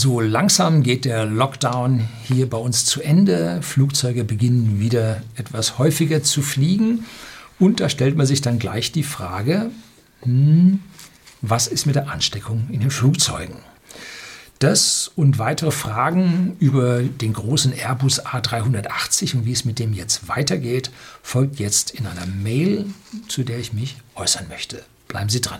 So langsam geht der Lockdown hier bei uns zu Ende. Flugzeuge beginnen wieder etwas häufiger zu fliegen. Und da stellt man sich dann gleich die Frage, hm, was ist mit der Ansteckung in den Flugzeugen? Das und weitere Fragen über den großen Airbus A380 und wie es mit dem jetzt weitergeht, folgt jetzt in einer Mail, zu der ich mich äußern möchte. Bleiben Sie dran.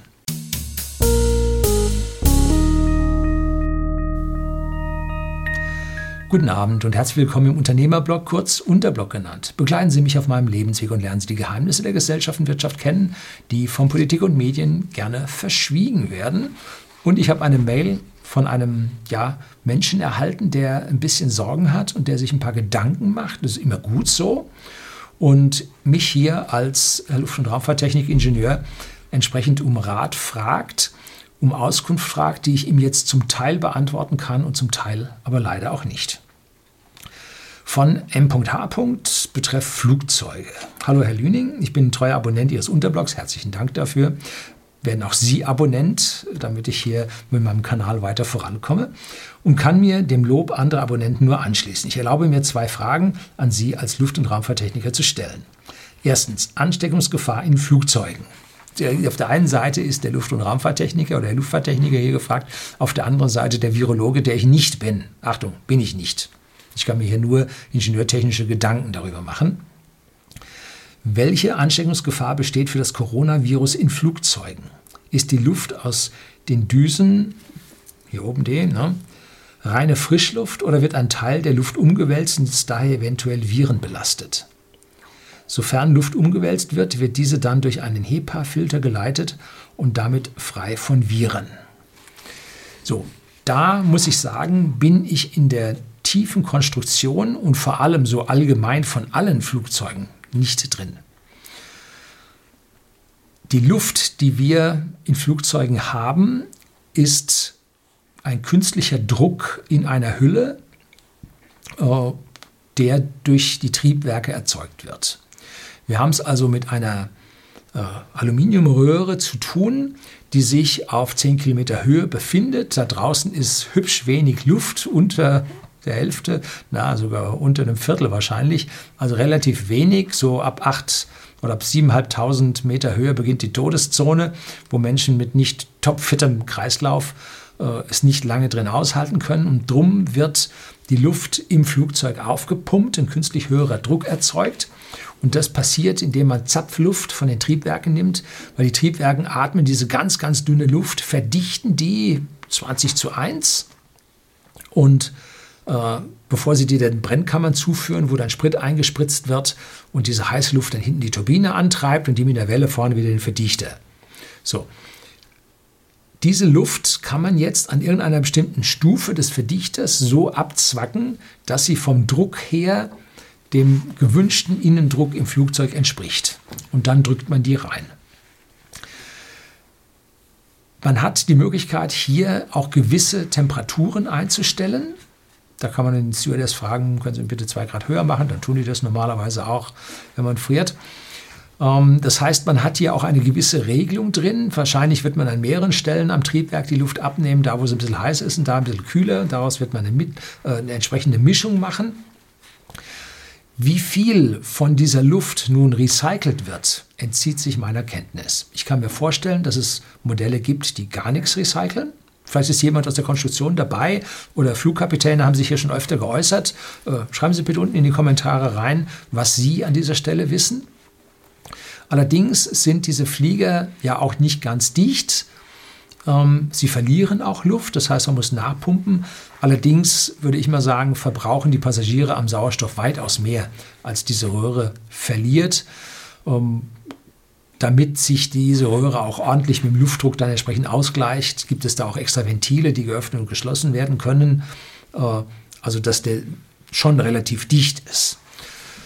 Guten Abend und herzlich willkommen im Unternehmerblog, kurz Unterblog genannt. Begleiten Sie mich auf meinem Lebensweg und lernen Sie die Geheimnisse der Gesellschaft und Wirtschaft kennen, die von Politik und Medien gerne verschwiegen werden. Und ich habe eine Mail von einem ja, Menschen erhalten, der ein bisschen Sorgen hat und der sich ein paar Gedanken macht. Das ist immer gut so. Und mich hier als Luft- und Raumfahrttechnik-Ingenieur entsprechend um Rat fragt, um Auskunft fragt, die ich ihm jetzt zum Teil beantworten kann und zum Teil aber leider auch nicht. Von M.H. betreff Flugzeuge. Hallo Herr Lüning, ich bin ein treuer Abonnent Ihres Unterblogs. Herzlichen Dank dafür. Werden auch Sie Abonnent, damit ich hier mit meinem Kanal weiter vorankomme und kann mir dem Lob anderer Abonnenten nur anschließen. Ich erlaube mir zwei Fragen an Sie als Luft- und Raumfahrttechniker zu stellen. Erstens, Ansteckungsgefahr in Flugzeugen auf der einen Seite ist der Luft- und Raumfahrttechniker oder der Luftfahrttechniker hier gefragt, auf der anderen Seite der Virologe, der ich nicht bin. Achtung, bin ich nicht. Ich kann mir hier nur ingenieurtechnische Gedanken darüber machen. Welche Ansteckungsgefahr besteht für das Coronavirus in Flugzeugen? Ist die Luft aus den Düsen, hier oben den, ne, reine Frischluft oder wird ein Teil der Luft umgewälzt und ist daher eventuell Viren belastet? Sofern Luft umgewälzt wird, wird diese dann durch einen HEPA-Filter geleitet und damit frei von Viren. So, da muss ich sagen, bin ich in der tiefen Konstruktion und vor allem so allgemein von allen Flugzeugen nicht drin. Die Luft, die wir in Flugzeugen haben, ist ein künstlicher Druck in einer Hülle, äh, der durch die Triebwerke erzeugt wird. Wir haben es also mit einer äh, Aluminiumröhre zu tun, die sich auf 10 Kilometer Höhe befindet. Da draußen ist hübsch wenig Luft unter der Hälfte, na, sogar unter einem Viertel wahrscheinlich. Also relativ wenig, so ab 8 oder ab 7.500 Meter Höhe beginnt die Todeszone, wo Menschen mit nicht topfittem Kreislauf äh, es nicht lange drin aushalten können. Und drum wird die Luft im Flugzeug aufgepumpt, ein künstlich höherer Druck erzeugt. Und das passiert, indem man Zapfluft von den Triebwerken nimmt, weil die Triebwerken atmen diese ganz, ganz dünne Luft, verdichten die 20 zu 1 und äh, bevor sie die den Brennkammern zuführen, wo dann Sprit eingespritzt wird und diese heiße Luft dann hinten die Turbine antreibt und die mit der Welle vorne wieder den Verdichter. So. Diese Luft kann man jetzt an irgendeiner bestimmten Stufe des Verdichters so abzwacken, dass sie vom Druck her dem gewünschten Innendruck im Flugzeug entspricht. Und dann drückt man die rein. Man hat die Möglichkeit, hier auch gewisse Temperaturen einzustellen. Da kann man den Stewardess fragen, können Sie bitte zwei Grad höher machen? Dann tun die das normalerweise auch, wenn man friert. Ähm, das heißt, man hat hier auch eine gewisse Regelung drin. Wahrscheinlich wird man an mehreren Stellen am Triebwerk die Luft abnehmen, da wo es ein bisschen heiß ist und da ein bisschen kühler. Daraus wird man eine, äh, eine entsprechende Mischung machen. Wie viel von dieser Luft nun recycelt wird, entzieht sich meiner Kenntnis. Ich kann mir vorstellen, dass es Modelle gibt, die gar nichts recyceln. Vielleicht ist jemand aus der Konstruktion dabei oder Flugkapitäne haben sich hier schon öfter geäußert. Äh, schreiben Sie bitte unten in die Kommentare rein, was Sie an dieser Stelle wissen. Allerdings sind diese Flieger ja auch nicht ganz dicht sie verlieren auch Luft, das heißt, man muss nachpumpen. Allerdings würde ich mal sagen, verbrauchen die Passagiere am Sauerstoff weitaus mehr, als diese Röhre verliert. Ähm, damit sich diese Röhre auch ordentlich mit dem Luftdruck dann entsprechend ausgleicht, gibt es da auch extra Ventile, die geöffnet und geschlossen werden können. Äh, also dass der schon relativ dicht ist.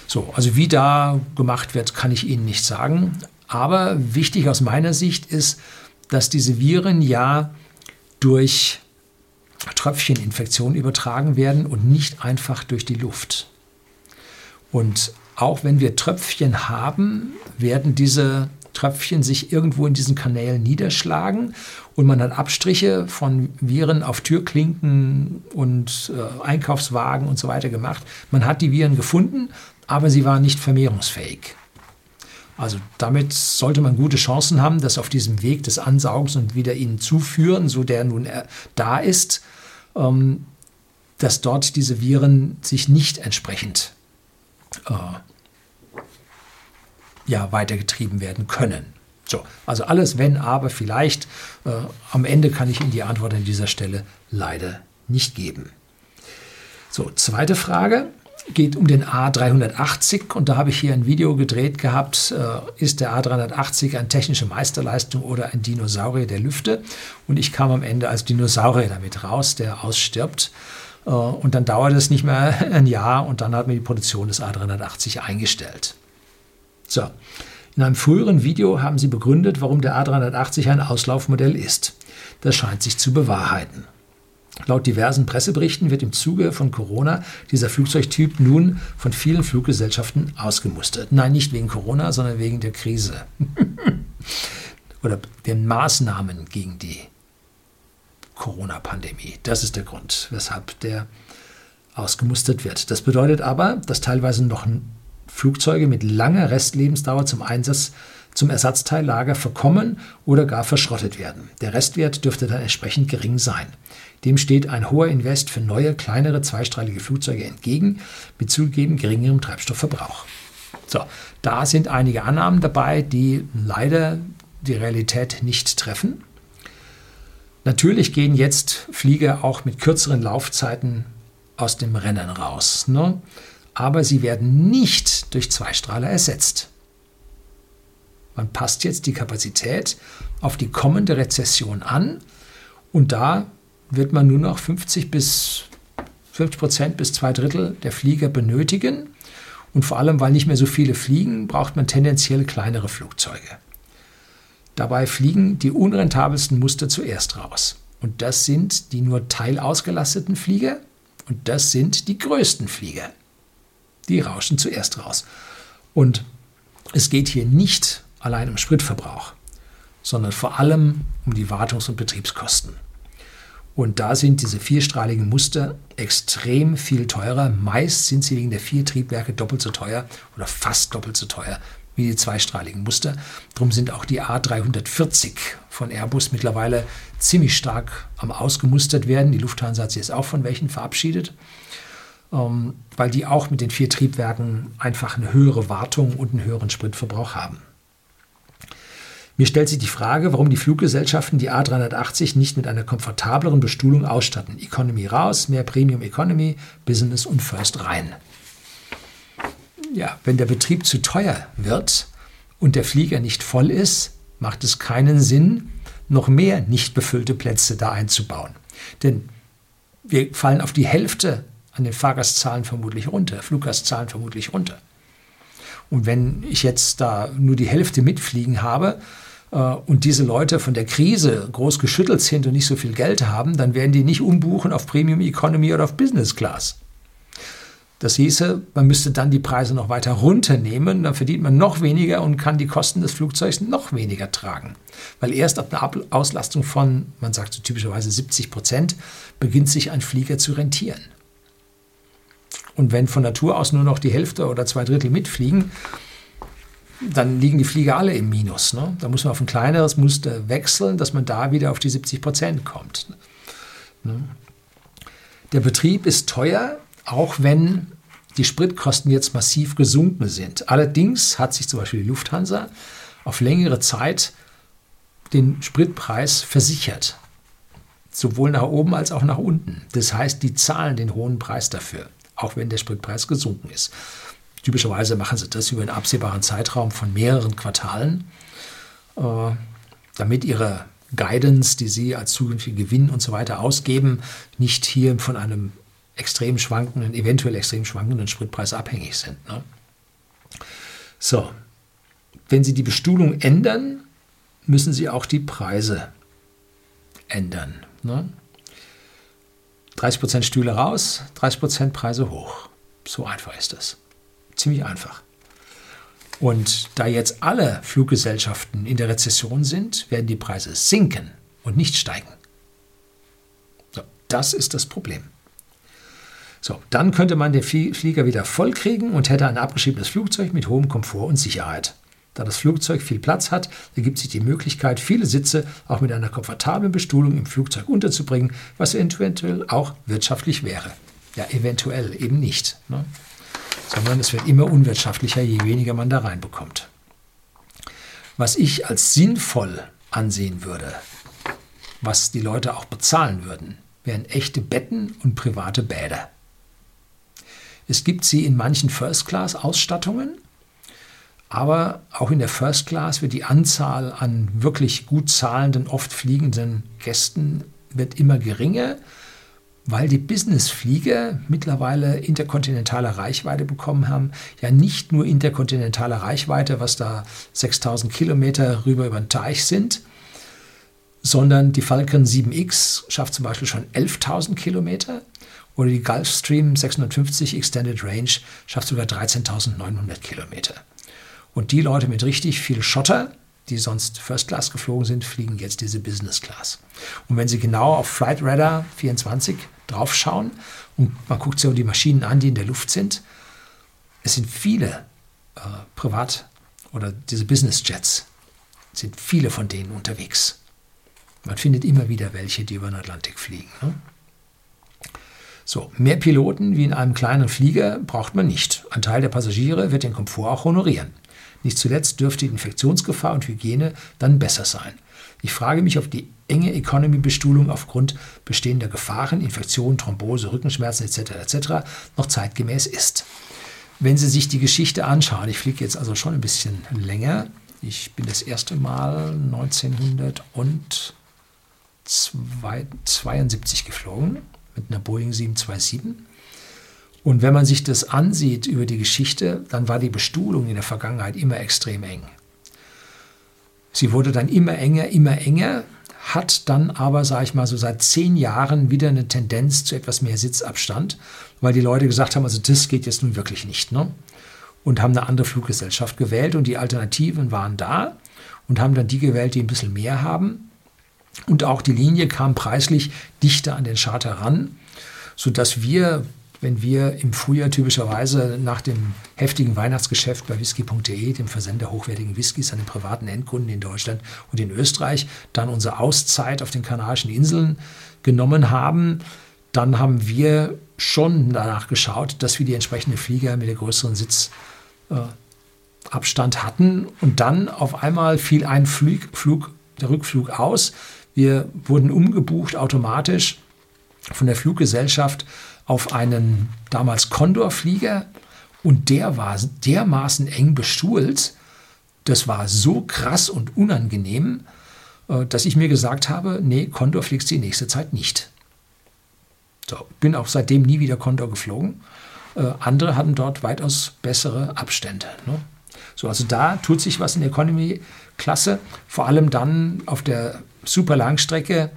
So, also wie da gemacht wird, kann ich Ihnen nicht sagen. Aber wichtig aus meiner Sicht ist, dass diese Viren ja durch Tröpfcheninfektionen übertragen werden und nicht einfach durch die Luft. Und auch wenn wir Tröpfchen haben, werden diese Tröpfchen sich irgendwo in diesen Kanälen niederschlagen und man hat Abstriche von Viren auf Türklinken und äh, Einkaufswagen und so weiter gemacht. Man hat die Viren gefunden, aber sie waren nicht vermehrungsfähig. Also damit sollte man gute Chancen haben, dass auf diesem Weg des Ansaugens und wieder ihnen zuführen, so der nun äh, da ist, ähm, dass dort diese Viren sich nicht entsprechend äh, ja, weitergetrieben werden können. So, also alles wenn, aber vielleicht. Äh, am Ende kann ich Ihnen die Antwort an dieser Stelle leider nicht geben. So, zweite Frage geht um den A380 und da habe ich hier ein Video gedreht gehabt. Äh, ist der A380 eine technische Meisterleistung oder ein Dinosaurier der Lüfte? Und ich kam am Ende als Dinosaurier damit raus, der ausstirbt. Äh, und dann dauert es nicht mehr ein Jahr und dann hat man die Produktion des A380 eingestellt. So, in einem früheren Video haben sie begründet, warum der A380 ein Auslaufmodell ist. Das scheint sich zu bewahrheiten. Laut diversen Presseberichten wird im Zuge von Corona dieser Flugzeugtyp nun von vielen Fluggesellschaften ausgemustert. Nein, nicht wegen Corona, sondern wegen der Krise. Oder den Maßnahmen gegen die Corona-Pandemie. Das ist der Grund, weshalb der ausgemustert wird. Das bedeutet aber, dass teilweise noch Flugzeuge mit langer Restlebensdauer zum Einsatz zum Ersatzteillager verkommen oder gar verschrottet werden. Der Restwert dürfte dann entsprechend gering sein. Dem steht ein hoher Invest für neue, kleinere, zweistrahlige Flugzeuge entgegen, mit zugegeben geringerem Treibstoffverbrauch. So, da sind einige Annahmen dabei, die leider die Realität nicht treffen. Natürlich gehen jetzt Flieger auch mit kürzeren Laufzeiten aus dem Rennen raus. Ne? Aber sie werden nicht durch Zweistrahler ersetzt. Man passt jetzt die Kapazität auf die kommende Rezession an und da wird man nur noch 50 bis 50 Prozent bis zwei Drittel der Flieger benötigen. Und vor allem, weil nicht mehr so viele fliegen, braucht man tendenziell kleinere Flugzeuge. Dabei fliegen die unrentabelsten Muster zuerst raus. Und das sind die nur teilausgelasteten Flieger und das sind die größten Flieger. Die rauschen zuerst raus. Und es geht hier nicht allein um Spritverbrauch, sondern vor allem um die Wartungs- und Betriebskosten. Und da sind diese vierstrahligen Muster extrem viel teurer. Meist sind sie wegen der vier Triebwerke doppelt so teuer oder fast doppelt so teuer wie die zweistrahligen Muster. Darum sind auch die A340 von Airbus mittlerweile ziemlich stark am ausgemustert werden. Die Lufthansa hat sich jetzt auch von welchen verabschiedet, ähm, weil die auch mit den vier Triebwerken einfach eine höhere Wartung und einen höheren Spritverbrauch haben. Mir stellt sich die Frage, warum die Fluggesellschaften die A380 nicht mit einer komfortableren Bestuhlung ausstatten. Economy raus, mehr Premium Economy, Business und First rein. Ja, wenn der Betrieb zu teuer wird und der Flieger nicht voll ist, macht es keinen Sinn, noch mehr nicht befüllte Plätze da einzubauen. Denn wir fallen auf die Hälfte an den Fahrgastzahlen vermutlich runter, Fluggastzahlen vermutlich runter. Und wenn ich jetzt da nur die Hälfte mitfliegen habe, und diese Leute von der Krise groß geschüttelt sind und nicht so viel Geld haben, dann werden die nicht umbuchen auf Premium Economy oder auf Business Class. Das hieße, man müsste dann die Preise noch weiter runternehmen, dann verdient man noch weniger und kann die Kosten des Flugzeugs noch weniger tragen. Weil erst ab einer Auslastung von, man sagt so typischerweise 70 Prozent, beginnt sich ein Flieger zu rentieren. Und wenn von Natur aus nur noch die Hälfte oder zwei Drittel mitfliegen, dann liegen die Flieger alle im Minus. Ne? Da muss man auf ein kleineres Muster wechseln, dass man da wieder auf die 70 Prozent kommt. Ne? Der Betrieb ist teuer, auch wenn die Spritkosten jetzt massiv gesunken sind. Allerdings hat sich zum Beispiel die Lufthansa auf längere Zeit den Spritpreis versichert. Sowohl nach oben als auch nach unten. Das heißt, die zahlen den hohen Preis dafür, auch wenn der Spritpreis gesunken ist. Typischerweise machen sie das über einen absehbaren Zeitraum von mehreren Quartalen, äh, damit ihre Guidance, die sie als zukünftige Gewinn und so weiter ausgeben, nicht hier von einem extrem schwankenden, eventuell extrem schwankenden Spritpreis abhängig sind. Ne? So, wenn Sie die Bestuhlung ändern, müssen Sie auch die Preise ändern. Ne? 30% Stühle raus, 30% Preise hoch. So einfach ist das. Ziemlich einfach. Und da jetzt alle Fluggesellschaften in der Rezession sind, werden die Preise sinken und nicht steigen. Das ist das Problem. So, dann könnte man den Flieger wieder vollkriegen und hätte ein abgeschriebenes Flugzeug mit hohem Komfort und Sicherheit. Da das Flugzeug viel Platz hat, ergibt sich die Möglichkeit, viele Sitze auch mit einer komfortablen Bestuhlung im Flugzeug unterzubringen, was eventuell auch wirtschaftlich wäre. Ja, eventuell eben nicht. Ne? Sondern es wird immer unwirtschaftlicher, je weniger man da reinbekommt. Was ich als sinnvoll ansehen würde, was die Leute auch bezahlen würden, wären echte Betten und private Bäder. Es gibt sie in manchen First-Class-Ausstattungen, aber auch in der First Class wird die Anzahl an wirklich gut zahlenden, oft fliegenden Gästen wird immer geringer, weil die Business-Flieger mittlerweile interkontinentale Reichweite bekommen haben. Ja, nicht nur interkontinentale Reichweite, was da 6000 Kilometer rüber über den Teich sind, sondern die Falcon 7X schafft zum Beispiel schon 11.000 Kilometer oder die Gulfstream 650 Extended Range schafft sogar 13.900 Kilometer. Und die Leute mit richtig viel Schotter, die sonst First Class geflogen sind, fliegen jetzt diese Business Class. Und wenn Sie genau auf Flight Radar 24 draufschauen und man guckt sich die Maschinen an, die in der Luft sind, es sind viele äh, Privat- oder diese Business Jets, sind viele von denen unterwegs. Man findet immer wieder welche, die über den Atlantik fliegen. Ne? So, mehr Piloten wie in einem kleinen Flieger braucht man nicht. Ein Teil der Passagiere wird den Komfort auch honorieren. Nicht zuletzt dürfte die Infektionsgefahr und Hygiene dann besser sein. Ich frage mich, ob die enge Economy-Bestuhlung aufgrund bestehender Gefahren, Infektionen, Thrombose, Rückenschmerzen etc. etc. noch zeitgemäß ist. Wenn Sie sich die Geschichte anschauen, ich fliege jetzt also schon ein bisschen länger. Ich bin das erste Mal 1972 geflogen mit einer Boeing 727. Und wenn man sich das ansieht über die Geschichte, dann war die Bestuhlung in der Vergangenheit immer extrem eng. Sie wurde dann immer enger, immer enger, hat dann aber, sage ich mal, so seit zehn Jahren wieder eine Tendenz zu etwas mehr Sitzabstand, weil die Leute gesagt haben, also das geht jetzt nun wirklich nicht. Ne? Und haben eine andere Fluggesellschaft gewählt und die Alternativen waren da und haben dann die gewählt, die ein bisschen mehr haben. Und auch die Linie kam preislich dichter an den Charter ran, sodass wir wenn wir im Frühjahr typischerweise nach dem heftigen Weihnachtsgeschäft bei whisky.de, dem Versender hochwertigen Whiskys an den privaten Endkunden in Deutschland und in Österreich, dann unsere Auszeit auf den Kanarischen Inseln genommen haben, dann haben wir schon danach geschaut, dass wir die entsprechenden Flieger mit der größeren Sitzabstand äh, hatten. Und dann auf einmal fiel ein Flug, Flug, der Rückflug aus. Wir wurden umgebucht automatisch von der Fluggesellschaft auf einen damals Condor-Flieger und der war dermaßen eng bestuhlt, das war so krass und unangenehm, äh, dass ich mir gesagt habe, nee, Condor fliegst die nächste Zeit nicht. So, bin auch seitdem nie wieder Condor geflogen. Äh, andere hatten dort weitaus bessere Abstände. Ne? So, also da tut sich was in der Economy-Klasse, vor allem dann auf der super Langstrecke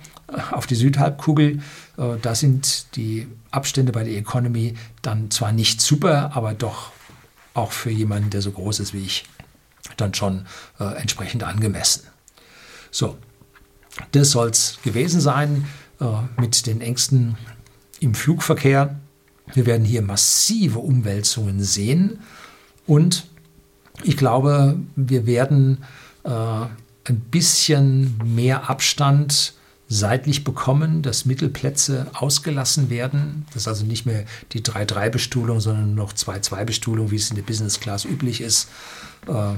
auf die Südhalbkugel. Äh, da sind die Abstände bei der Economy dann zwar nicht super, aber doch auch für jemanden, der so groß ist wie ich, dann schon äh, entsprechend angemessen. So, das soll es gewesen sein äh, mit den Ängsten im Flugverkehr. Wir werden hier massive Umwälzungen sehen und ich glaube, wir werden äh, ein bisschen mehr Abstand seitlich bekommen, dass Mittelplätze ausgelassen werden. Das ist also nicht mehr die 3-3-Bestuhlung, sondern noch 2-2-Bestuhlung, wie es in der Business Class üblich ist. Äh,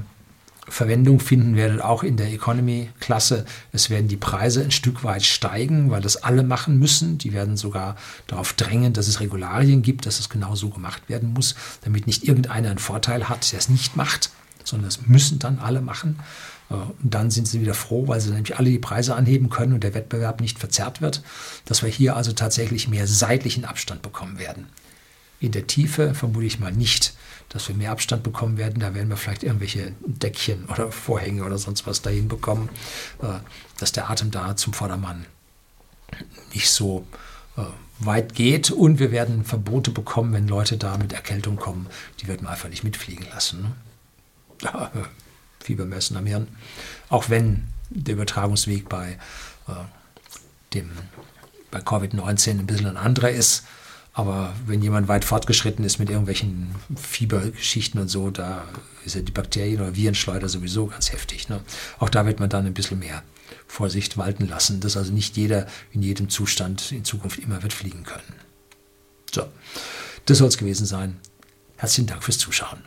Verwendung finden werdet auch in der Economy-Klasse. Es werden die Preise ein Stück weit steigen, weil das alle machen müssen. Die werden sogar darauf drängen, dass es Regularien gibt, dass es genau so gemacht werden muss, damit nicht irgendeiner einen Vorteil hat, der es nicht macht, sondern das müssen dann alle machen. Äh, und dann sind sie wieder froh, weil sie nämlich alle die Preise anheben können und der Wettbewerb nicht verzerrt wird, dass wir hier also tatsächlich mehr seitlichen Abstand bekommen werden. In der Tiefe vermute ich mal nicht, dass wir mehr Abstand bekommen werden. Da werden wir vielleicht irgendwelche Deckchen oder Vorhänge oder sonst was dahin bekommen, äh, dass der Atem da zum Vordermann nicht so äh, weit geht. Und wir werden Verbote bekommen, wenn Leute da mit Erkältung kommen. Die werden wir einfach nicht mitfliegen lassen. Fiebermessen am Hirn. Auch wenn der Übertragungsweg bei, äh, bei Covid-19 ein bisschen ein anderer ist. Aber wenn jemand weit fortgeschritten ist mit irgendwelchen Fiebergeschichten und so, da ist ja die Bakterien- oder Virenschleuder sowieso ganz heftig. Ne? Auch da wird man dann ein bisschen mehr Vorsicht walten lassen, dass also nicht jeder in jedem Zustand in Zukunft immer wird fliegen können. So, das soll es gewesen sein. Herzlichen Dank fürs Zuschauen.